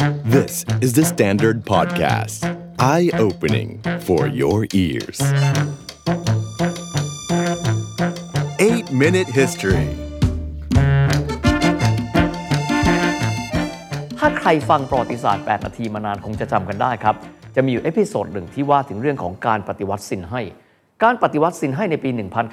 This is the Standard Podcast. Eye-opening for your ears. 8-Minute History ถ้าใครฟังประวัติศาสตร์ 8 นาทีมานานคงจะจำกันได้ครับ จะมีอยู่ episode หนึ่งที่ว่าถึงเรื่องของการปฏิวัติซินไฮ่ การปฏิวัติซินไฮ่ในปี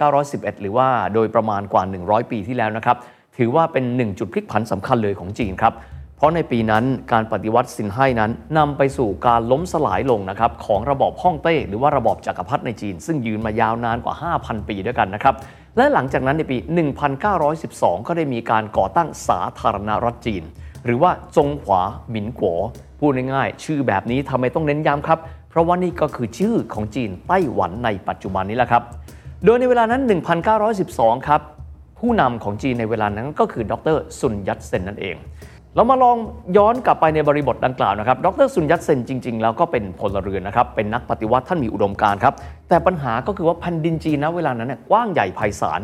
1911 หรือว่าโดยประมาณกว่า 100 ปีที่แล้วนะครับ ถือว่าเป็นหนึ่งจุดพลิกผันสำคัญเลยของจีนครับ เพราะในปีนั้นการปฏิวัติสินให้นั้นนำไปสู่การล้มสลายลงนะครับของระบอบฮ่องเต้หรือว่าระบอบจักรพรรดิในจีน ซึ่งยืนมายาวนานกว่า 5,000 ปีด้วยกันนะครับและหลังจากนั้นในปี 1912 ก็ได้มีการก่อตั้งสาธารณรัฐจีน หรือว่าจงหวาหมินกัวพูดง่ายๆชื่อแบบนี้ทำไมต้องเน้นย้ำครับ เพราะว่านี่ก็คือชื่อของจีนไต้หวันในปัจจุบันนี้แหละครับ โดยในเวลานั้น 1912 ครับ ผู้นำของจีนในเวลานั้นก็คือดรซุนยัตเซนนั่นเอง เรามาลองย้อนกลับไปในบริบทดังกล่าวนะครับ ดรซุนยัตเซนจริง ๆ แล้วก็เป็นพลเรือนนะครับ เป็นนักปฏิวัติท่านมีอุดมการครับ แต่ปัญหาก็คือว่าแผ่นดินจีนนะเวลานั้นเนี่ยกว้างใหญ่ไพศาล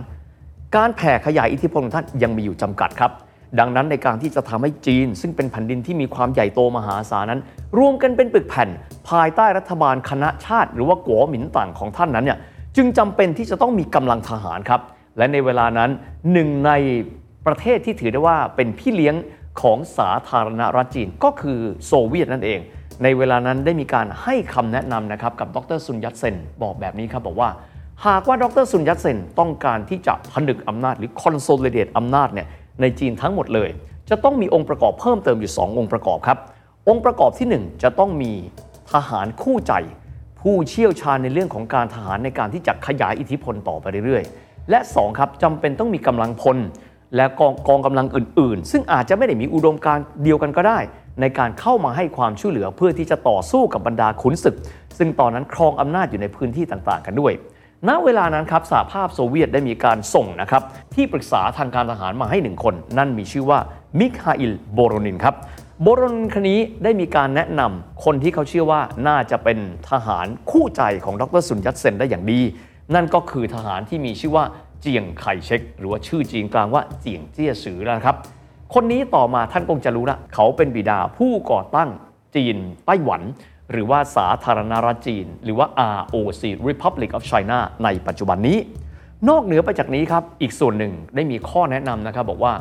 การแผ่ขยายอิทธิพลของท่านยังมีอยู่จำกัดครับ ดังนั้นในการที่จะทำให้จีน ซึ่งเป็นแผ่นดินที่มีความใหญ่โตมหาศาลนั้น รวมกันเป็นปึกแผ่น ภายใต้รัฐบาลคณะชาติ หรือว่ากัวหมินต่างของท่านนั้นเนี่ย จึงจำเป็นที่จะต้องมีกำลังทหารครับ และในเวลานั้นหนึ่งในประเทศที่ถือได้ว่าเป็นพี่เลี้ยง ของสาธารณรัฐจีนก็คือโซเวียตนั่นเอง ในเวลานั้นได้มีการให้คำแนะนำนะครับกับดรซุนยัตเซนบอกแบบนี้ครับบอกว่า หากว่าดรซุนยัตเซนต้องการที่จะผนึกอำนาจหรือ consolidate อำนาจเนี่ยในจีนทั้งหมดเลย จะต้องมีองค์ประกอบเพิ่มเติมอยู่ 2 องค์ประกอบครับ องค์ประกอบที่ 1 จะต้องมีทหารคู่ใจ ผู้เชี่ยวชาญในเรื่องของการทหารในการที่จะขยายอิทธิพลต่อไปเรื่อยๆ และ 2 ครับจำเป็นต้องมีกำลังพล และกองกองกำลังอื่น ๆ ซึ่งอาจจะไม่ได้มีอุดมการเดียวกันก็ได้ ในการเข้ามาให้ความช่วยเหลือเพื่อที่จะต่อสู้กับบรรดาขุนศึก ซึ่งตอนนั้นครองอำนาจอยู่ในพื้นที่ต่างๆ กันด้วย ณ เวลานั้นครับสหภาพโซเวียตได้มีการส่งนะครับที่ปรึกษาทางการทหารมาให้หนึ่งคน นั่นมีชื่อว่ามิคาอิลโบโรนินครับโบโรนินคนนี้ได้มีการแนะนำคนที่เขาเชื่อว่าน่าจะเป็นทหารคู่ใจของดรซุนยัตเซนได้อย่างดี นั่นก็คือทหารที่มีชื่อว่า เจียงไคเชกหรือว่าชื่อจีนกลางว่าเจียงเจี้ยซือนะครับ คนนี้ต่อมาท่านคงจะรู้ละเขาเป็นบิดาผู้ก่อตั้งจีนไต้หวัน หรือว่าสาธารณรัฐจีน หรือว่า ROC Republic of China ในปัจจุบันนี้ นอกเหนือไปจากนี้ครับอีกส่วนหนึ่งได้มีข้อแนะนำนะครับบอกว่า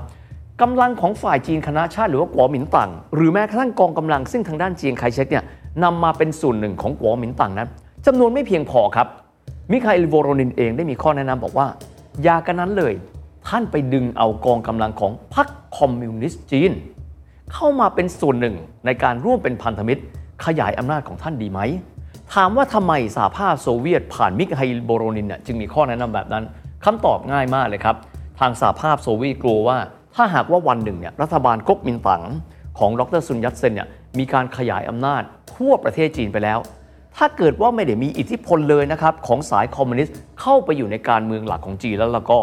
กำลังของฝ่ายจีนคณะชาติหรือว่ากัวหมินตั๋งหรือแม้กระทั่งกองกำลังซึ่งทางด้านเจียงไคเชกเนี่ยนำมาเป็นส่วนหนึ่งของกัวหมินตั๋งนั้นจำนวนไม่เพียงพอครับมิคาอิลโบโรดินเองได้มีข้อแนะนำบอกว่า อย่ากระนั้นเลย ท่านไปดึงเอากองกำลังของพรรคคอมมิวนิสต์จีน เข้ามาเป็นส่วนหนึ่งในการร่วมเป็นพันธมิตร ขยายอำนาจของท่านดีไหม ถามว่าทำไมสหภาพโซเวียตผ่านมิคาอิลโบโรดินเนี่ยจึงมีข้อแนะนำแบบนั้นคำตอบง่ายมากเลยครับ ทางสหภาพโซเวียตกลัวว่า ถ้าหากว่าวันหนึ่งเนี่ยรัฐบาลก๊กมินตั๋งของดรซุนยัตเซนเนี่ยมีการขยายอำนาจทั่วประเทศจีนไปแล้ว ถ้าเกิดว่าไม่ได้มีอิทธิพลเลยนะครับของสายคอมมิวนิสต์เข้าไปอยู่ในการเมืองหลักของจีนแล้วแล้วก็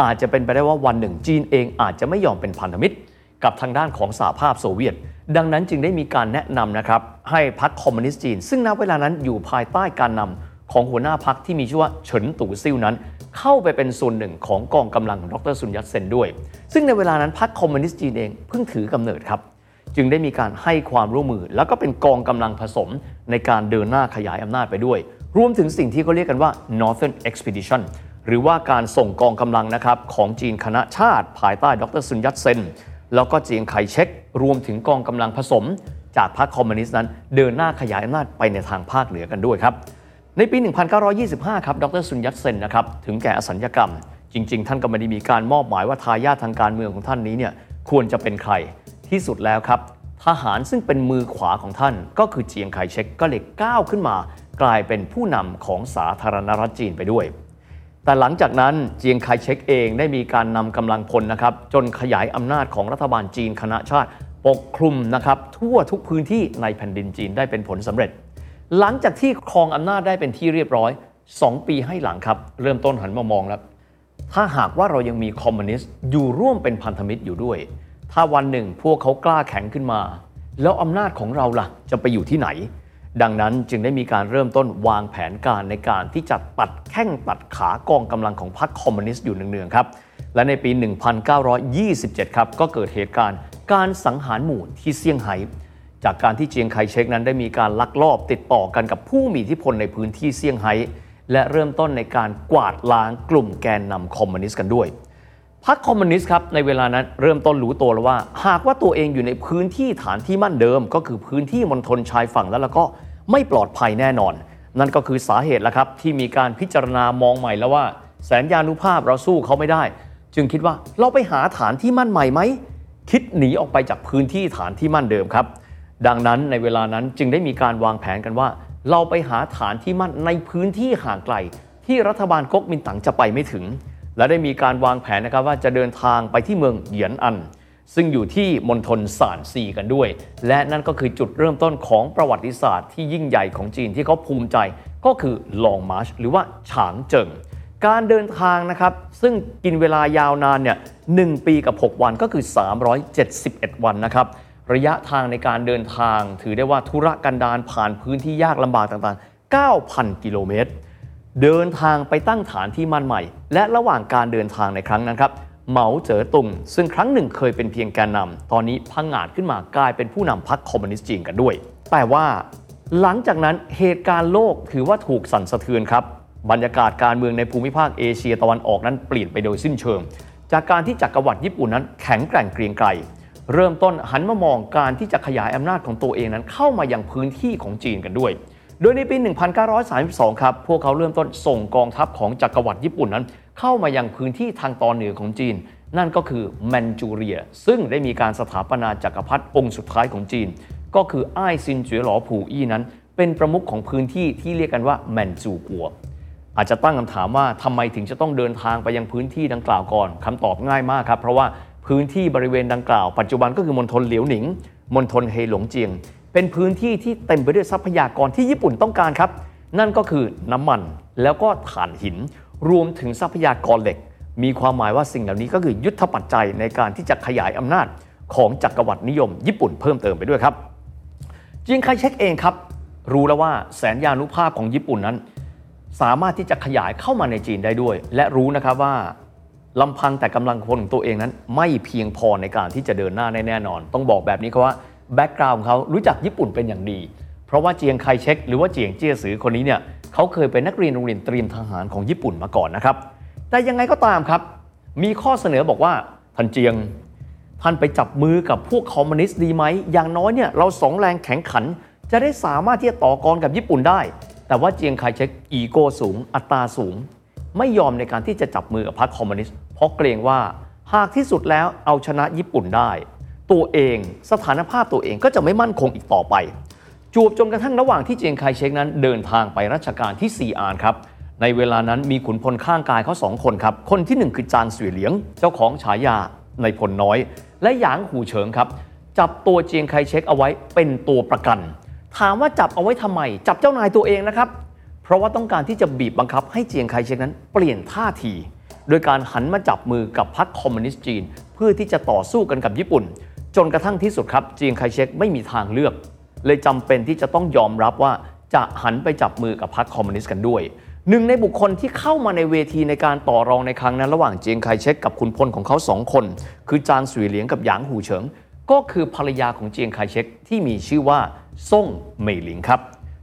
อาจจะเป็นไปได้ว่าวันหนึ่งจีนเองอาจจะไม่ยอมเป็นพันธมิตร กับทางด้านของสหภาพโซเวียต ดังนั้นจึงได้มีการแนะนำนะครับให้พรรคคอมมิวนิสต์จีน ซึ่งณเวลานั้นอยู่ภายใต้การนำของหัวหน้าพรรคที่มีชื่อว่าเฉินตู่ซิ่วนั้น เข้าไปเป็นส่วนหนึ่งของกองกำลังของดรซุนยัตเซนด้วย ซึ่งในเวลานั้นพรรคคอมมิวนิสต์จีนเองเพิ่งถือกำเนิดครับ จึงได้มีการให้ความร่วมมือ แล้วก็เป็นกองกำลังผสมในการเดินหน้าขยายอำนาจไปด้วย รวมถึงสิ่งที่เขาเรียกกันว่า Northern Expedition หรือว่าการส่งกองกำลังนะครับของจีนคณะชาติ ภายใต้ดรซุนยัตเซนแล้วก็เจียงไคเชกรวมถึงกองกำลังผสม จากพรรคคอมมิวนิสต์นั้น เดินหน้าขยายอำนาจไปในทางภาคเหนือกันด้วยครับในปี 1925 ครับ ดรซุนยัตเซนนะครับ ถึงแก่อสัญญกรรม จริง ๆ ท่านก็ไม่ได้มีการมอบหมายว่าทายาททางการเมืองของท่านนี้เนี่ย ควรจะเป็นใคร ที่สุดแล้วครับ ทหารซึ่งเป็นมือขวาของท่าน ก็คือเจียงไคเชกก็เลยก้าวขึ้นมา กลายเป็นผู้นำของสาธารณรัฐจีนไปด้วย แต่หลังจากนั้นเจียงไคเชกเองได้มีการนำกำลังพลนะครับ จนขยายอำนาจของรัฐบาลจีนคณะชาติ ปกคลุมนะครับทั่วทุกพื้นที่ในแผ่นดินจีนได้เป็นผลสำเร็จ หลังจากที่ครองอำนาจได้เป็นที่เรียบร้อย 2 ปีให้หลังครับ เริ่มต้นหันมามองแล้วถ้าหากว่าเรายังมีคอมมิวนิสต์อยู่ร่วมเป็นพันธมิตรอยู่ด้วย ถ้าวันหนึ่งพวกเขากล้าแข็งขึ้นมา แล้วอำนาจของเราล่ะ จะไปอยู่ที่ไหน ดังนั้นจึงได้มีการเริ่มต้นวางแผนการในการที่จะตัดแข้งตัดขากองกำลังของพรรคคอมมิวนิสต์อยู่เนืองๆครับ และในปี 1927 ครับ ก็เกิดเหตุการณ์การสังหารหมู่ที่เซี่ยงไฮ้จากการที่เจียงไคเชกนั้นได้มีการลักลอบติดต่อกันกับผู้มีอิทธิพลในพื้นที่เซี่ยงไฮ้และเริ่มต้นในการกวาดล้างกลุ่มแกนนำคอมมิวนิสต์กันด้วย พรรคคอมมิวนิสต์ครับในเวลานั้นเริ่มต้นรู้ตัวแล้วว่า หากว่าตัวเองอยู่ในพื้นที่ฐานที่มั่นเดิม ก็คือพื้นที่มณฑลชายฝั่งแล้วแล้วก็ไม่ปลอดภัยแน่นอน นั่นก็คือสาเหตุแล้วครับที่มีการพิจารณามองใหม่แล้วว่า แสนยานุภาพเราสู้เขาไม่ได้ จึงคิดว่าเราไปหาฐานที่มั่นใหม่ไหมคิดหนีออกไปจากพื้นที่ฐานที่มั่นเดิมครับ ดังนั้นในเวลานั้นจึงได้มีการวางแผนกันว่า เราไปหาฐานที่มั่นในพื้นที่ห่างไกล ที่รัฐบาลก๊กมินตั๋งจะไปไม่ถึง และได้มีการวางแผนนะครับว่าจะเดินทางไปที่เมืองเหยียนอัน ซึ่งอยู่ที่มณฑลซานซีกันด้วย และนั่นก็คือจุดเริ่มต้นของประวัติศาสตร์ที่ยิ่งใหญ่ของจีนที่เขาภูมิใจก็คือลองมาร์ชหรือว่าฉางเจิงการเดินทางนะครับ ซึ่งกินเวลายาวนานเนี่ยหปีกับ 6 วันก็คือ 371 วันนะครับ ระยะทางในการเดินทางถือได้ว่าธุรกันดารผ่านพื้นที่ยากลำบากต่างๆ 9,000 กิโลเมตร เดินทางไปตั้งฐานที่มั่นใหม่ และระหว่างการเดินทางในครั้งนั้นครับเหมาเจ๋อตุง ซึ่งครั้งหนึ่งเคยเป็นเพียงแกนนำตอนนี้พังงาดขึ้นมากลายเป็นผู้นำพรรคคอมมิวนิสต์จีนกันด้วย แต่ว่าหลังจากนั้นเหตุการณ์โลกถือว่าถูกสั่นสะเทือนครับ บรรยากาศการเมืองในภูมิภาคเอเชียตะวันออกนั้นเปลี่ยนไปโดยสิ้นเชิง จากการที่จักรวรรดิญี่ปุ่นนั้นแข็งแกร่งเกรียงไกรเริ่มต้นหันมามองการที่จะขยายอำนาจของตัวเองนั้นเข้ามายังพื้นที่ของจีนกันด้วย โดยในปี 1932 ครับ พวกเขาเริ่มต้นส่งกองทัพของจักรวรรดิญี่ปุ่นนั้น เข้ามายังพื้นที่ทางตอนเหนือของจีน นั่นก็คือแมนจูเรีย ซึ่งได้มีการสถาปนาจักรพรรดิองค์สุดท้ายของจีน ก็คือไอซินเจ๋อหลอผู่อี้นั้น เป็นประมุขของพื้นที่ที่เรียกกันว่าแมนจูกัว อาจจะตั้งคำถามว่าทำไมถึงจะต้องเดินทางไปยังพื้นที่ดังกล่าวก่อนคำตอบง่ายมากครับเพราะว่าพื้นที่บริเวณดังกล่าวปัจจุบันก็คือมณฑลเหลียวหนิงมณฑลเฮหลงเจียง เป็นพื้นที่ที่เต็มไปด้วยทรัพยากรที่ญี่ปุ่นต้องการครับ นั่นก็คือน้ำมันแล้วก็ถ่านหิน รวมถึงทรัพยากรเหล็ก มีความหมายว่าสิ่งเหล่านี้ก็คือยุทธปัจจัยในการที่จะขยายอำนาจของจักรวรรดินิยม ญี่ปุ่นเพิ่มเติมไปด้วยครับจีนไคเช็กเองครับ รู้แล้วว่าแสนยานุภาพของญี่ปุ่นนั้น สามารถที่จะขยายเข้ามาในจีนได้ด้วย และรู้นะครับว่าลำพังแต่กำลังคนของตัวเองนั้น ไม่เพียงพอในการที่จะเดินหน้าแน่นอน ต้องบอกแบบนี้ครับว่า แบ็กกราวน์ของเขารู้จักญี่ปุ่นเป็นอย่างดี เพราะว่าเจียงไคเชกหรือว่าเจียงเจี้ยสือคนนี้เนี่ยเขาเคยเป็นนักเรียนโรงเรียนเตรียมทหารของญี่ปุ่นมาก่อนนะครับ แต่ยังไงก็ตามครับ มีข้อเสนอบอกว่าท่านเจียง ท่านไปจับมือกับพวกคอมมิวนิสต์ดีไหมอย่างน้อยเนี่ยเราสองแรงแข็งขัน จะได้สามารถที่จะต่อกรกับญี่ปุ่นได้ แต่ว่าเจียงไคเชกอีโก้สูง อัตราสูง ไม่ยอมในการที่จะจับมือกับพรรคคอมมิวนิสต์เพราะเกรงว่าหากที่สุดแล้วเอาชนะญี่ปุ่นได้ ตัวเอง สถานภาพตัวเองก็จะไม่มั่นคงอีกต่อไป จูบจนกระทั่งระหว่างที่เจียงไคเชกนั้นเดินทางไปรัชกาลที่ซีอานครับในเวลานั้นมีขุนพลข้างกายเขาสองคนครับ คนที่หนึ่งคือจางสวยเหลียง เจ้าของฉายาในพลน้อย และหยางหูเฉิงครับ จับตัวเจียงไคเชกเอาไว้เป็นตัวประกัน ถามว่าจับเอาไว้ทำไม จับเจ้านายตัวเองนะครับ เพราะว่าต้องการที่จะบีบบังคับให้เจียงไคเชกนั้นเปลี่ยนท่าที โดยการหันมาจับมือกับพรรคคอมมิวนิสต์จีน เพื่อที่จะต่อสู้กันกับญี่ปุ่น จนกระทั่งที่สุดครับเจียงไคเชกไม่มีทางเลือก เลยจำเป็นที่จะต้องยอมรับว่าจะหันไปจับมือกับพรรคคอมมิวนิสต์กันด้วย หนึ่งในบุคคลที่เข้ามาในเวทีในการต่อรองในครั้งนั้นระหว่างเจียงไคเชกกับขุนพลของเขาสองคน คือจางสุยเหลียงกับหยางหูเฉิง ก็คือภรรยาของเจียงไคเชกที่มีชื่อว่าซ่งเหมยหลิงครับ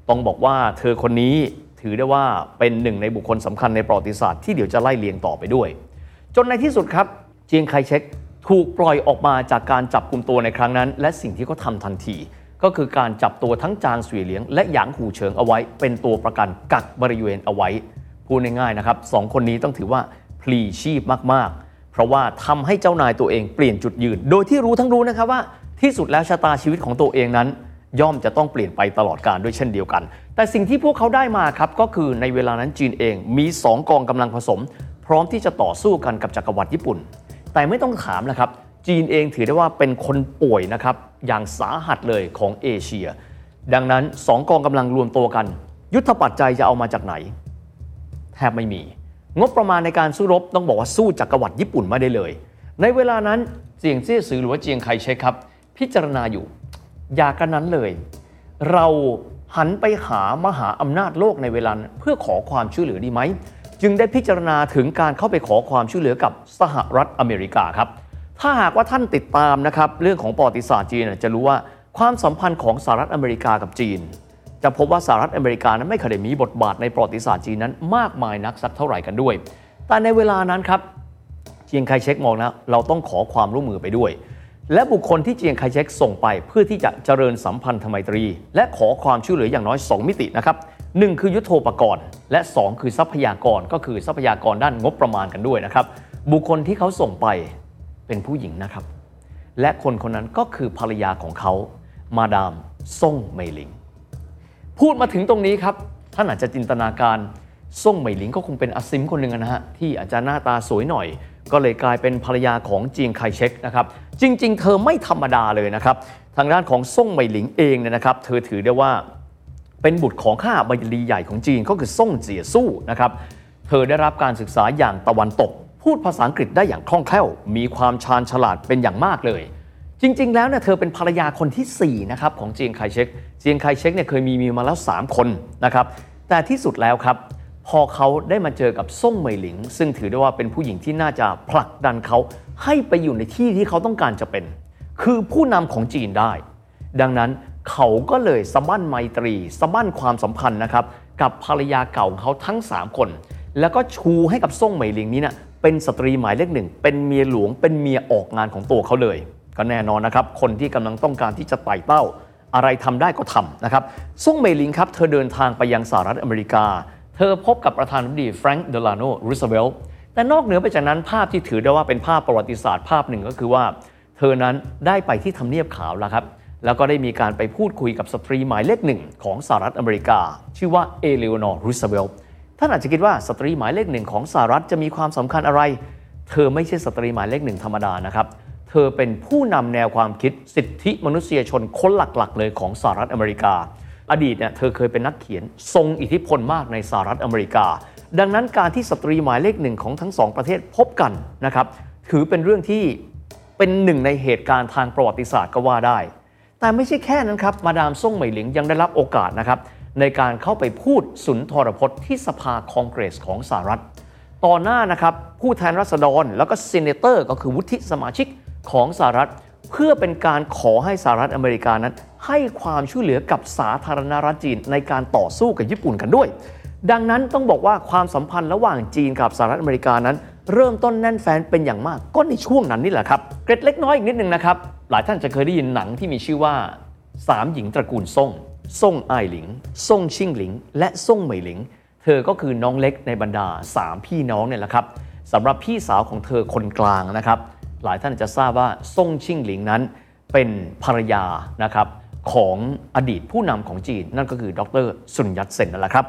ต้องบอกว่าเธอคนนี้ถือได้ว่าเป็นหนึ่งในบุคคลสำคัญในประวัติศาสตร์ที่เดี๋ยวจะไล่เลียงต่อไปด้วย จนในที่สุดครับเจียงไคเชก ถูกปล่อยออกมาจากการจับกลุ่มตัวในครั้งนั้น และสิ่งที่เขาทำทันที ก็คือการจับตัวทั้งจางสวีเหลียง และหยางหูเฉิงเอาไว้ เป็นตัวประกันกักบริเวณเอาไว้ พูดง่ายๆนะครับสองคนนี้ต้องถือว่าพลีชีพมากๆ เพราะว่าทำให้เจ้านายตัวเองเปลี่ยนจุดยืน โดยที่รู้ทั้งรู้นะครับว่าที่สุดแล้วชะตาชีวิตของตัวเองนั้น ย่อมจะต้องเปลี่ยนไปตลอดกาลด้วยเช่นเดียวกัน แต่สิ่งที่พวกเขาได้มาครับก็คือในเวลานั้นจีนเองมี 2 กองกำลังผสม พร้อมที่จะต่อสู้กันกับจักรวรรดิญี่ปุ่น แต่ไม่ต้องถามนะครับ จีนเองถือได้ว่าเป็นคนป่วยนะครับอย่างสาหัสเลยของเอเชีย ดังนั้น 2 กองกำลังรวมตัวกัน ยุทธปัจจัยจะเอามาจากไหน แทบไม่มี งบประมาณในการสู้รบต้องบอกว่าสู้จักรวรรดิญี่ปุ่นไม่ได้เลย ในเวลานั้นเจียงเจี้ยซือหรือว่าเจียงไคเชกครับ พิจารณาอยู่ อย่ากันนั้นเลย เราหันไปหามหาอำนาจโลกในเวลาเพื่อขอความช่วยเหลือดีไหม จึงได้พิจารณาถึงการเข้าไปขอความช่วยเหลือกับสหรัฐอเมริกาครับ ถ้าหากว่าท่านติดตามนะครับเรื่องของประวัติศาสตร์จีนจะรู้ว่าความสัมพันธ์ของสหรัฐอเมริกากับจีน จะพบว่าสหรัฐอเมริกานั้นไม่เคยมีบทบาทในประวัติศาสตร์จีนนั้นมากมายนักสักเท่าไหร่กันด้วย แต่ในเวลานั้นครับเจียงไคเชกมองนะเราต้องขอความร่วมมือไปด้วย และบุคคลที่เจียงไคเชกส่งไปเพื่อที่จะเจริญสัมพันธไมตรี และขอความช่วยเหลืออย่างน้อย 2 มิตินะครับ หนึ่งคือยุทโธปกรณ์ และ 2 คือทรัพยากรก็คือทรัพยากรด้านงบประมาณกันด้วยนะครับ บุคคลที่เขาส่งไปเป็นผู้หญิงนะครับ และคนคนนั้นก็คือภรรยาของเขา มาดามซ่งเมยลิง พูดมาถึงตรงนี้ครับท่านอาจจะจินตนาการซ่งเหมยหลิงก็คงเป็นอาซิมคนหนึ่งนะฮะที่อาจจะหน้าตาสวยหน่อย ก็เลยกลายเป็นภรรยาของเจียงไคเชกนะครับจริง ๆ เธอไม่ธรรมดาเลยนะครับทางด้านของซ่งเหมยหลิงเองเนี่ยนะครับ เธอถือได้ว่า เป็นบุตรของข้าบดีใหญ่ของจีนก็คือซ่งเจียสู้นะครับ เธอได้รับการศึกษาอย่างตะวันตก พูดภาษาอังกฤษได้อย่างคล่องแคล่ว มีความชาญฉลาดเป็นอย่างมากเลย จริง ๆ แล้วเนี่ยเธอเป็นภรรยาคนที่4นะครับของเจียงไคเชกเจียงไคเชกเนี่ยเคยมีมีมาแล้ว 3 คนนะครับแต่ที่สุดแล้วครับพอเขาได้มาเจอกับซ่งเหมยหลิง ซึ่งถือได้ว่าเป็นผู้หญิงที่น่าจะผลักดันเขาให้ไปอยู่ในที่ที่เขาต้องการจะเป็น คือผู้นำของจีนได้ ดังนั้น เขาก็เลยสะบั้นไมตรีสะบั้นความสัมพันธ์นะครับกับภรรยาเก่าของเขาทั้ง 3 คน แล้วก็ชูให้กับซ่งเหมยลิงนี้นะเป็นสตรีหมายเลขหนึ่ง เป็นเมียหลวง เป็นเมียออกงานของตัวเขาเลย ก็แน่นอนนะครับ คนที่กำลังต้องการที่จะไต่เต้า อะไรทำได้ก็ทำนะครับซ่งเหมยลิงครับ เธอเดินทางไปยังสหรัฐอเมริกา เธอพบกับประธานาธิบดีแฟรงค์เดลาโนรูสเวลต์แต่นอกเหนือไปจากนั้นภาพที่ถือได้ว่าเป็นภาพประวัติศาสตร์ภาพหนึ่งก็คือว่า เธอนั้นได้ไปที่ทำเนียบขาวแล้วครับ แล้วก็ได้มีการไปพูดคุยกับสตรีหมายเลขหนึ่งของสหรัฐอเมริกา ชื่อว่าเอเลนอร์รูสเวลต์ท่านอาจจะคิดว่าสตรีหมายเลขหนึ่งของสหรัฐจะมีความสำคัญอะไร เธอไม่ใช่สตรีหมายเลขหนึ่งธรรมดานะครับ เธอเป็นผู้นำแนวความคิดสิทธิมนุษยชนคนหลักๆ เลยของสหรัฐอเมริกา อดีตเนี่ยเธอเคยเป็นนักเขียนทรงอิทธิพลมากในสหรัฐอเมริกา ดังนั้นการที่สตรีหมายเลขหนึ่งของทั้งสองประเทศพบกันนะครับถือเป็นเรื่องที่เป็นหนึ่งในเหตุการณ์ทางประวัติศาสตร์ก็ว่าได้ แต่ไม่ใช่แค่นั้นครับ มาดามซ่งเหมยหลิงยังได้รับโอกาสนะครับในการเข้าไปพูดสุนทรพจน์ที่สภาคองเกรสของสหรัฐ ต่อหน้านะครับผู้แทนรัษฎรแล้วก็ซีเนเตอร์ก็คือวุฒิสมาชิกของสหรัฐ เพื่อเป็นการขอให้สหรัฐอเมริกานั้น ให้ความช่วยเหลือกับสาธารณรัฐจีนในการต่อสู้กับญี่ปุ่นกันด้วย ดังนั้นต้องบอกว่าความสัมพันธ์ระหว่างจีนกับสหรัฐอเมริกานั้น เริ่มต้นแน่นแฟนเป็นอย่างมากก็ในช่วงนั้นนี่แหละครับเกร็ดเล็กน้อยอีกนิดนึงนะครับ หลายท่านจะเคยได้ยินหนังที่มีชื่อว่าสามหญิงตระกูลซ่ง ซ่งไอหลิง ซ่งชิงหลิง และซ่งเหมยหลิง เธอก็คือน้องเล็กในบรรดา 3 พี่น้องเนี่ยแหละครับสำหรับพี่สาวของเธอคนกลางนะครับ หลายท่านอาจจะทราบว่าซ่งชิงหลิงนั้น เป็นภรรยานะครับของอดีตผู้นำของจีน นั่นก็คือดรซุนยัตเซนนั่นแหละครับ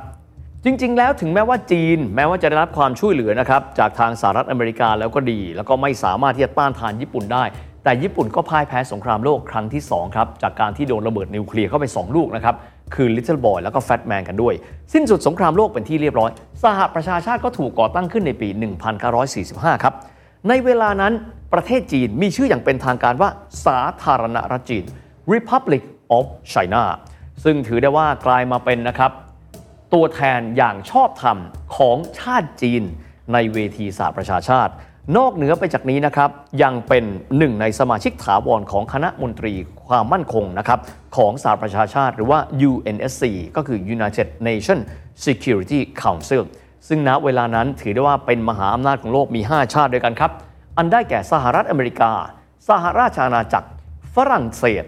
จริง ๆ แล้วถึงแม้ว่าจีน แม้ว่าจะได้รับความช่วยเหลือนะครับจากทางสหรัฐอเมริกาแล้วก็ดี แล้วก็ไม่สามารถที่จะต้านทานญี่ปุ่นได้ แต่ญี่ปุ่นก็พ่ายแพ้สงครามโลกครั้งที่ 2 ครับ จากการที่โดนระเบิดนิวเคลียร์เข้าไป 2 ลูกนะครับ คือ Little Boy แล้วก็ Fat Man กันด้วย สิ้นสุดสงครามโลกเป็นที่เรียบร้อย สหประชาชาติก็ถูกก่อตั้งขึ้นในปี 1945 ครับ ในเวลานั้นประเทศจีนมีชื่ออย่างเป็นทางการว่าสาธารณรัฐจีน Republic of China ซึ่งถือได้ว่ากลายมาเป็นนะครับตัวแทนอย่างชอบธรรมของชาติจีนในเวทีสหประชาชาติ นอกเหนือไปจากนี้นะครับยังเป็นหนึ่งในสมาชิกถาวรของคณะมนตรีความมั่นคงนะครับของสหประชาชาติหรือว่า UNSC ก็คือ United Nations Security Council ซึ่งณเวลานั้นถือได้ว่าเป็นมหาอำนาจของโลกมี 5 ชาติด้วยกันครับ อันได้แก่สหรัฐอเมริกา สหราชอาณาจักร ฝรั่งเศส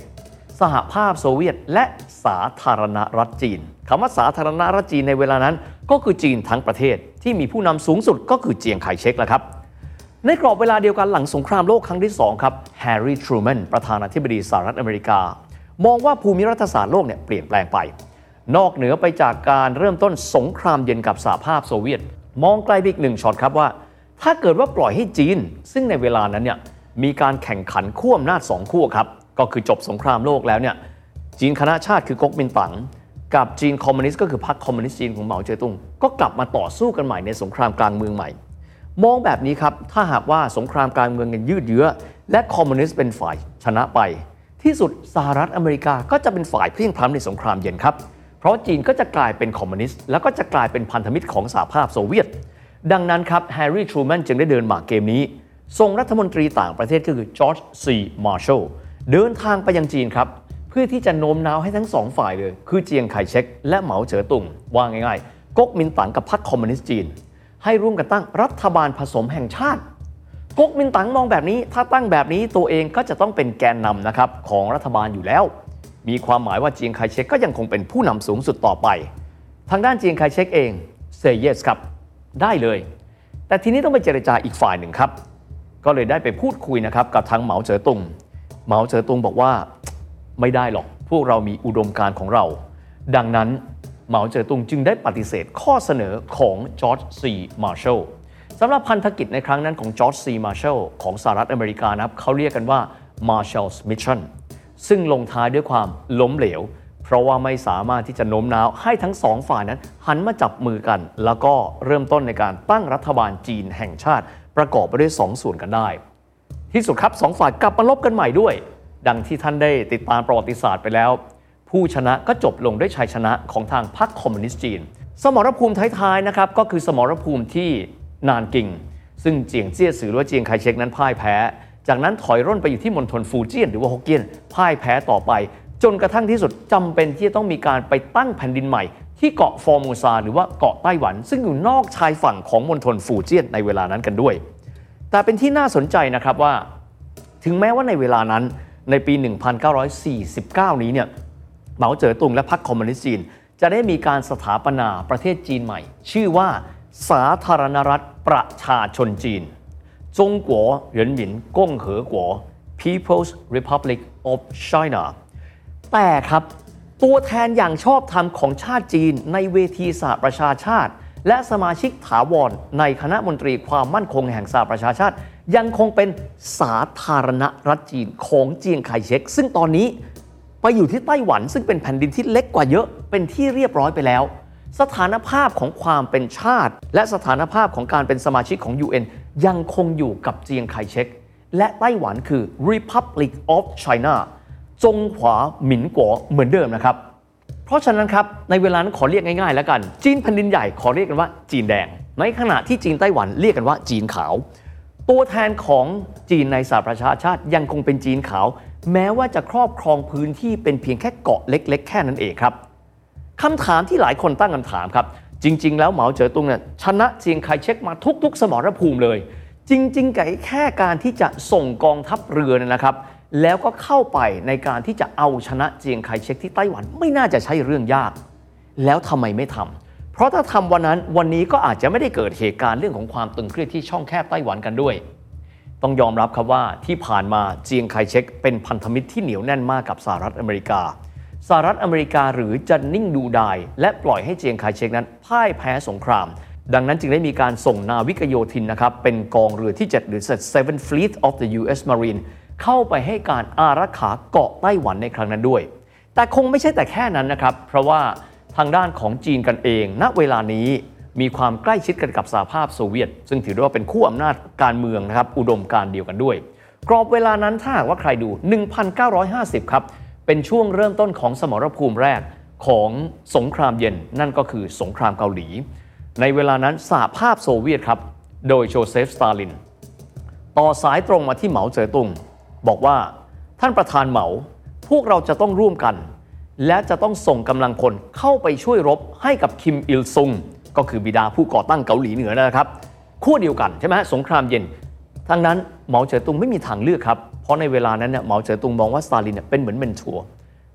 สหภาพโซเวียต และสาธารณรัฐจีนคำว่าสาธารณรัฐจีนในเวลานั้น ก็คือจีนทั้งประเทศที่มีผู้นำสูงสุดก็คือเจียงไคเชกแหละครับ ในกรอบเวลาเดียวกันหลังสงครามโลกครั้งที่ 2 ครับแฮร์รี่ทรูแมนประธานาธิบดีสหรัฐอเมริกา มองว่าภูมิรัฐศาสตร์โลกเนี่ยเปลี่ยนแปลงไป นอกเหนือไปจากการเริ่มต้นสงครามเย็นกับสหภาพโซเวียต มองไกลไปอีกหนึ่งช็อตครับว่า ถ้าเกิดว่าปล่อยให้จีน ซึ่งในเวลานั้นเนี่ยมีการแข่งขันขั้วอำนาจสองขั้วครับก็คือจบสงครามโลกแล้วเนี่ยจีนคณะชาติคือก๊กมินตั๋งกับจีนคอมมิวนิสต์ก็คือพรรคคอมมิวนิสต์จีนของเหมาเจ๋อตุงก็กลับมาต่อสู้กันใหม่ในสงครามกลางเมืองใหม่ มองแบบนี้ครับ ถ้าหากว่าสงครามกลางเมืองกันยืดเยื้อ และคอมมิวนิสต์เป็นฝ่ายชนะไป ที่สุดสหรัฐอเมริกาก็จะเป็นฝ่ายเพลี่ยงพล้ำในสงครามเย็นครับ เพราะจีนก็จะกลายเป็นคอมมิวนิสต์แล้วก็จะกลายเป็นพันธมิตรของสหภาพโซเวียต ดังนั้นครับแฮร์รี่ทรูแมนจึงได้เดินหมากเกมนี้ส่งรัฐมนตรีต่างประเทศก็คือจอร์จซีมาร์แชลเดินทางไปยังจีนครับ เพื่อที่จะโน้มน้าวให้ทั้งสองฝ่ายเลย คือเจียงไคเชกและเหมาเจ๋อตุงว่าง่ายๆก๊กมินตั๋งกับพรรคคอมมิวนิสต์จีน ให้ร่วมกันตั้งรัฐบาลผสมแห่งชาติก๊กมินตั๋งมองแบบนี้ถ้าตั้งแบบนี้ตัวเองก็จะต้องเป็นแกนนำนะครับของรัฐบาลอยู่แล้ว มีความหมายว่าเจียงไคเชกก็ยังคงเป็นผู้นำสูงสุดต่อไป ทางด้านเจียงไคเชกเองเซเยสครับ ได้เลย แต่ทีนี้ต้องไปเจรจาอีกฝ่ายหนึ่งครับ ก็เลยได้ไปพูดคุยนะครับกับทางเหมาเจ๋อตุงเหมาเจ๋อตุงบอกว่าไม่ได้หรอกพวกเรามีอุดมการณ์ของเรา ดังนั้น เหมาเจ๋อตุงจึงได้ปฏิเสธข้อเสนอของจอร์จซีมาร์แชลสำหรับพันธกิจในครั้งนั้นของจอร์จซีมาร์แชลของสหรัฐอเมริกานะครับเขาเรียกกันว่า Marshall's Mission ซึ่งลงท้ายด้วยความล้มเหลว เพราะว่าไม่สามารถที่จะโน้มน้าวให้ทั้งสองฝ่ายนั้นหันมาจับมือกัน แล้วก็เริ่มต้นในการตั้งรัฐบาลจีนแห่งชาติ ประกอบไปด้วยสองส่วนกันได้ ที่สุดครับสองฝ่ายกลับมารบกันใหม่ด้วย ดังที่ท่านได้ติดตามประวัติศาสตร์ไปแล้ว ผู้ชนะก็จบลงด้วยชัยชนะของทางพรรคคอมมิวนิสต์จีน สมรภูมิท้ายๆนะครับก็คือสมรภูมิที่นานกิง ซึ่งเจียงเจี้ยสือหรือว่าเจียงไคเชกนั้นพ่ายแพ้ จากนั้นถอยร่นไปอยู่ที่มณฑลฟูเจียนหรือว่าฮกเกี้ยนพ่ายแพ้ต่อไป จนกระทั่งที่สุดจำเป็นที่จะต้องมีการไปตั้งแผ่นดินใหม่ ที่เกาะฟอร์มูซาหรือว่าเกาะไต้หวัน ซึ่งอยู่นอกชายฝั่งของมณฑลฟูเจียนในเวลานั้นกันด้วย แต่เป็นที่น่าสนใจนะครับว่า ถึงแม้ว่าในเวลานั้นในปี 1949 นี้เนี่ย เหมาเจ๋อตุงและพรรคคอมมิวนิสต์จีน จะได้มีการสถาปนาประเทศจีนใหม่ ชื่อว่าสาธารณรัฐประชาชนจีนจงกัวเหรินหมินก้งเหอกัว People's Republic of China แต่ครับ ตัวแทนอย่างชอบธรรมของชาติจีนในเวทีสหประชาชาติ และสมาชิกถาวรในคณะมนตรีความมั่นคงแห่งสหประชาชาติ ยังคงเป็นสาธารณรัฐจีนของเจียงไคเชกซึ่งตอนนี้ อยู่ที่ไต้หวันซึ่งเป็นแผ่นดินที่เล็กกว่าเยอะเป็นที่เรียบร้อยไปแล้ว สถานภาพของความเป็นชาติ และสถานภาพของการเป็นสมาชิกของ UN ยังคงอยู่กับเจียงไคเชกและไต้หวันคือ Republic of China จงขวาหมินกัวเหมือนเดิมนะครับ เพราะฉะนั้นครับ ในเวลานั้นขอเรียกง่ายๆแล้วกัน จีนแผ่นดินใหญ่ขอเรียกกันว่าจีนแดง ในขณะที่จีนไต้หวันเรียกกันว่าจีนขาว ตัวแทนของจีนในสหประชาชาติยังคงเป็นจีนขาว แม้ว่าจะครอบครองพื้นที่เป็นเพียงแค่เกาะเล็ก ๆ แค่นั้นเองครับคำถามที่หลายคนตั้งคำถามครับ จริง ๆ แล้วเหมาเจ๋อตุงเนี่ยชนะเจียงไคเชกมาทุก ๆ สมรภูมิเลย จริงๆไก่แค่การที่จะส่งกองทัพเรือเนี่ยนะครับ แล้วก็เข้าไปในการที่จะเอาชนะเจียงไคเชกที่ไต้หวันไม่น่าจะใช่เรื่องยาก แล้วทำไมไม่ทำเพราะถ้าทำวันนั้นวันนี้ก็อาจจะไม่ได้เกิดเหตุการณ์เรื่องของความตึงเครียดที่ช่องแคบไต้หวันกันด้วย ต้องยอมรับครับว่าที่ผ่านมาเจียงไคเชกเป็นพันธมิตรที่เหนียวแน่นมากกับสหรัฐอเมริกา สหรัฐอเมริกาหรือจะนิ่งดูดาย และปล่อยให้เจียงไคเชกนั้นพ่ายแพ้สงคราม ดังนั้นจึงได้มีการส่งนาวิกโยธินนะครับเป็นกองเรือที่ 7 หรือ Seven Fleet of the U.S. Marine เข้าไปให้การอารักขาเกาะไต้หวันในครั้งนั้นด้วย แต่คงไม่ใช่แต่แค่นั้นนะครับ เพราะว่าทางด้านของจีนกันเอง ณเวลานี้ มีความใกล้ชิดกันกับสหภาพโซเวียต ซึ่งถือได้ว่าเป็นคู่อำนาจการเมืองนะครับอุดมการเดียวกันด้วย กรอบเวลานั้นถ้าหากว่าใครดู 1950 ครับ เป็นช่วงเริ่มต้นของสมรภูมิแรกของสงครามเย็นนั่นก็คือสงครามเกาหลี ในเวลานั้นสหภาพโซเวียตครับ โดยโจเซฟสตาลิน ต่อสายตรงมาที่เหมาเจ๋อตุง บอกว่าท่านประธานเหมา พวกเราจะต้องร่วมกัน และจะต้องส่งกำลังพลเข้าไปช่วยรบให้กับคิมอิลซุง ก็คือบิดาผู้ก่อตั้งเกาหลีเหนือนะครับขั้วเดียวกันใช่ไหมฮะสงครามเย็นทั้งนั้นเหมาเจ๋อตุงไม่มีทางเลือกครับเพราะในเวลานั้นเนี่ยเหมาเจ๋อตุงมองว่าสตาลินเนี่ยเป็นเหมือน mentor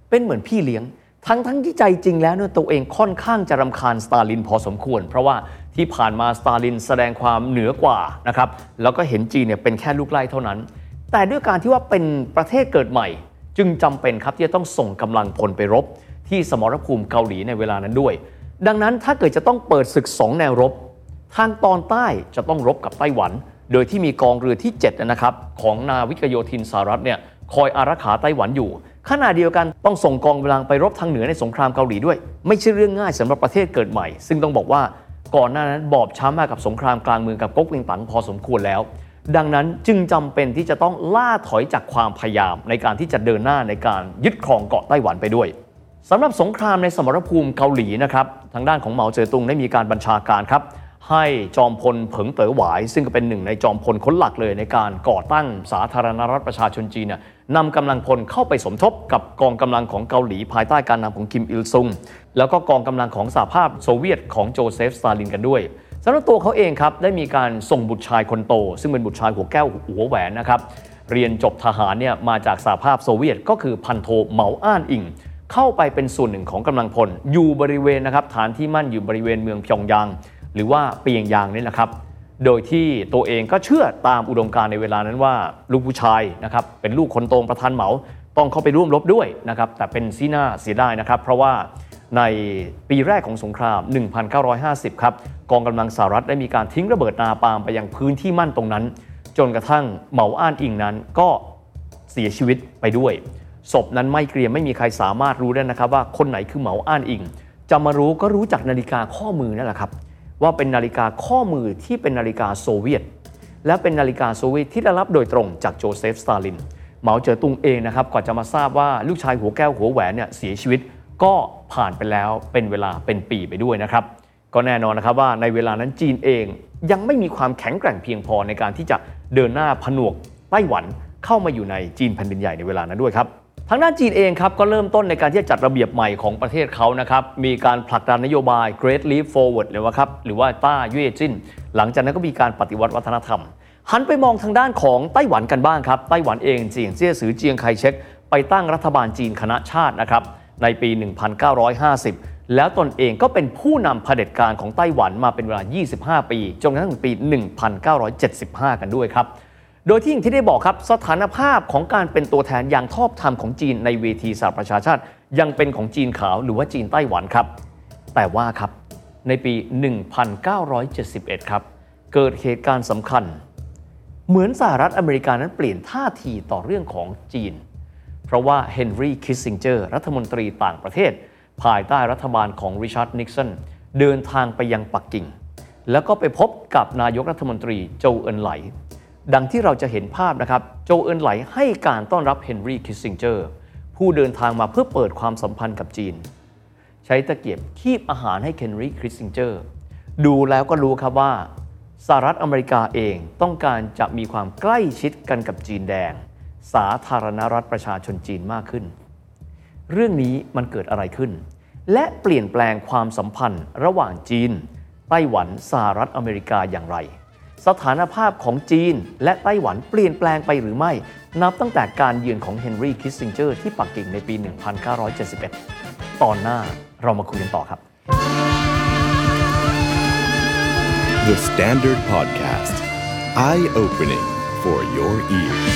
เป็นเหมือนพี่เลี้ยง ทั้งทั้งที่ใจจริงแล้วเนี่ยตัวเองค่อนข้างจะรำคาญสตาลินพอสมควร เพราะว่าที่ผ่านมาสตาลินแสดงความเหนือกว่านะครับแล้วก็เห็นจีนเนี่ยเป็นแค่ลูกไล่เท่านั้น แต่ด้วยการที่ว่าเป็นประเทศเกิดใหม่ จึงจำเป็นครับที่จะต้องส่งกำลังพลไปรบ ที่สมรภูมิเกาหลีในเวลานั้นด้วย ดังนั้นถ้าเกิดจะต้องเปิดศึกสองแนวรบ ทางตอนใต้จะต้องรบกับไต้หวัน โดยที่มีกองเรือที่ 7 นะครับของนาวิกโยธินสหรัฐเนี่ยคอยอารักขาไต้หวันอยู่ ขณะเดียวกันต้องส่งกองกำลังไปรบทางเหนือในสงครามเกาหลีด้วย ไม่ใช่เรื่องง่ายสำหรับประเทศเกิดใหม่ ซึ่งต้องบอกว่าก่อนหน้านั้นบอบช้ำมากับสงครามกลางเมืองกับก๊กมินตั๋งพอสมควรแล้ว ดังนั้นจึงจำเป็นที่จะต้องล่าถอยจากความพยายามในการที่จะเดินหน้าในการยึดครองเกาะไต้หวันไปด้วย สำหรับสงครามในสมรภูมิเกาหลีนะครับทางด้านของเหมาเจ๋อตุงได้มีการบัญชาการครับให้จอมพลเผิงเต๋อหวาย ซึ่งก็เป็นหนึ่งในจอมพลคนหลักเลยในการก่อตั้งสาธารณรัฐประชาชนจีนนี่นำกำลังพลเข้าไปสมทบกับกองกำลังของเกาหลีภายใต้การนำของคิมอิลซุง แล้วก็กองกำลังของสหภาพโซเวียตของโจเซฟสตาลินกันด้วยสำหรับตัวเขาเองครับได้มีการส่งบุตรชายคนโต ซึ่งเป็นบุตรชายหัวแก้วหัวแหวนนะครับเรียนจบทหารเนี่ยมาจากสหภาพโซเวียตก็คือพันโทเหมาอ้านอิง เข้าไปเป็นส่วนหนึ่งของกำลังพล อยู่บริเวณนะครับฐานที่มั่นอยู่บริเวณเมืองพยองยาง หรือว่าเปียงยางนี่แหละครับ โดยที่ตัวเองก็เชื่อตามอุดมการณ์ในเวลานั้นว่าลูกผู้ชายนะครับเป็นลูกคนโตประธานเหมาต้องเข้าไปร่วมรบด้วยนะครับแต่เป็นซีน้าเสียดายนะครับ เพราะว่าในปีแรกของสงคราม 1950 ครับ กองกำลังสหรัฐได้มีการทิ้งระเบิดนาปามไปยังพื้นที่มั่นตรงนั้น จนกระทั่งเหมาอ้านอิงนั้นก็เสียชีวิตไปด้วย ศพนั้นไม่เกรียมไม่มีใครสามารถรู้ได้นะครับ ว่าคนไหนคือเหมาอ้านอิง จะมารู้ก็รู้จากนาฬิกาข้อมือนั่นแหละครับ ว่าเป็นนาฬิกาข้อมือที่เป็นนาฬิกาโซเวียต และเป็นนาฬิกาโซเวียตที่ได้รับโดยตรงจากโจเซฟสตาลินเหมาเจ๋อตุงเองนะครับก่อนจะมาทราบว่าลูกชายหัวแก้วหัวแหวนเนี่ยเสียชีวิต ก็ผ่านไปแล้วเป็นเวลาเป็นปีไปด้วยนะครับก็แน่นอนนะครับว่าในเวลานั้นจีนเองยังไม่มีความแข็งแกร่งเพียงพอในการที่จะเดินหน้าผนวกไต้หวันเข้ามาอยู่ในจีนแผ่นดินใหญ่ในเวลานั้นด้วยครับ ทางด้านจีนเองครับก็เริ่มต้นในการที่จะจัดระเบียบใหม่ของประเทศเขานะครับมีการผลักดันนโยบาย Great Leap Forward เลยว่าครับหรือว่าต้าเย่จินหลังจากนั้นก็มีการปฏิวัติวัฒนธรรม หันไปมองทางด้านของไต้หวันกันบ้างครับ ไต้หวันเองเจียงเจี้ยสือเจียงไคเชกไปตั้งรัฐบาลจีนคณะชาตินะครับในปี 1950 แล้วตนเองก็เป็นผู้นำเผด็จการของไต้หวันมาเป็นเวลา 25 ปี จนกระทั่งถึงปี 1975 กันด้วยครับ โดยที่อย่างที่ได้บอกครับสถานภาพของการเป็นตัวแทนอย่างชอบธรรมของจีนในเวทีสหประชาชาติ ยังเป็นของจีนขาวหรือว่าจีนไต้หวันครับ แต่ว่าครับในปี 1971 ครับ เกิดเหตุการณ์สำคัญ เหมือนสหรัฐอเมริกานั้นเปลี่ยนท่าทีต่อเรื่องของจีน เพราะว่าเฮนรี่คิสซิงเจอร์รัฐมนตรีต่างประเทศ ภายใต้รัฐบาลของริชาร์ดนิกสันเดินทางไปยังปักกิ่ง แล้วก็ไปพบกับนายกรัฐมนตรีโจเอินไหล ดังที่เราจะเห็นภาพนะครับ โจเอินไหลให้การต้อนรับเฮนรี่คิสซิงเจอร์ผู้เดินทางมาเพื่อเปิดความสัมพันธ์กับจีน ใช้ตะเกียบคีบอาหารให้เฮนรี่คิสซิงเจอร์ดูแล้วก็รู้ครับว่าสหรัฐอเมริกาเองต้องการจะมีความใกล้ชิดกันกับจีนแดง สาธารณรัฐประชาชนจีนมากขึ้น เรื่องนี้มันเกิดอะไรขึ้น และเปลี่ยนแปลงความสัมพันธ์ระหว่างจีน ไต้หวันสหรัฐอเมริกาอย่างไร สถานภาพของจีนและไต้หวันเปลี่ยนแปลงไปหรือไม่ นับตั้งแต่การเยือนของเฮนรี่คิสซิงเจอร์ที่ปักกิ่งในปี 1971 ตอนหน้าเรามาคุยกันต่อครับ The Standard Podcast. Eye opening for your ears.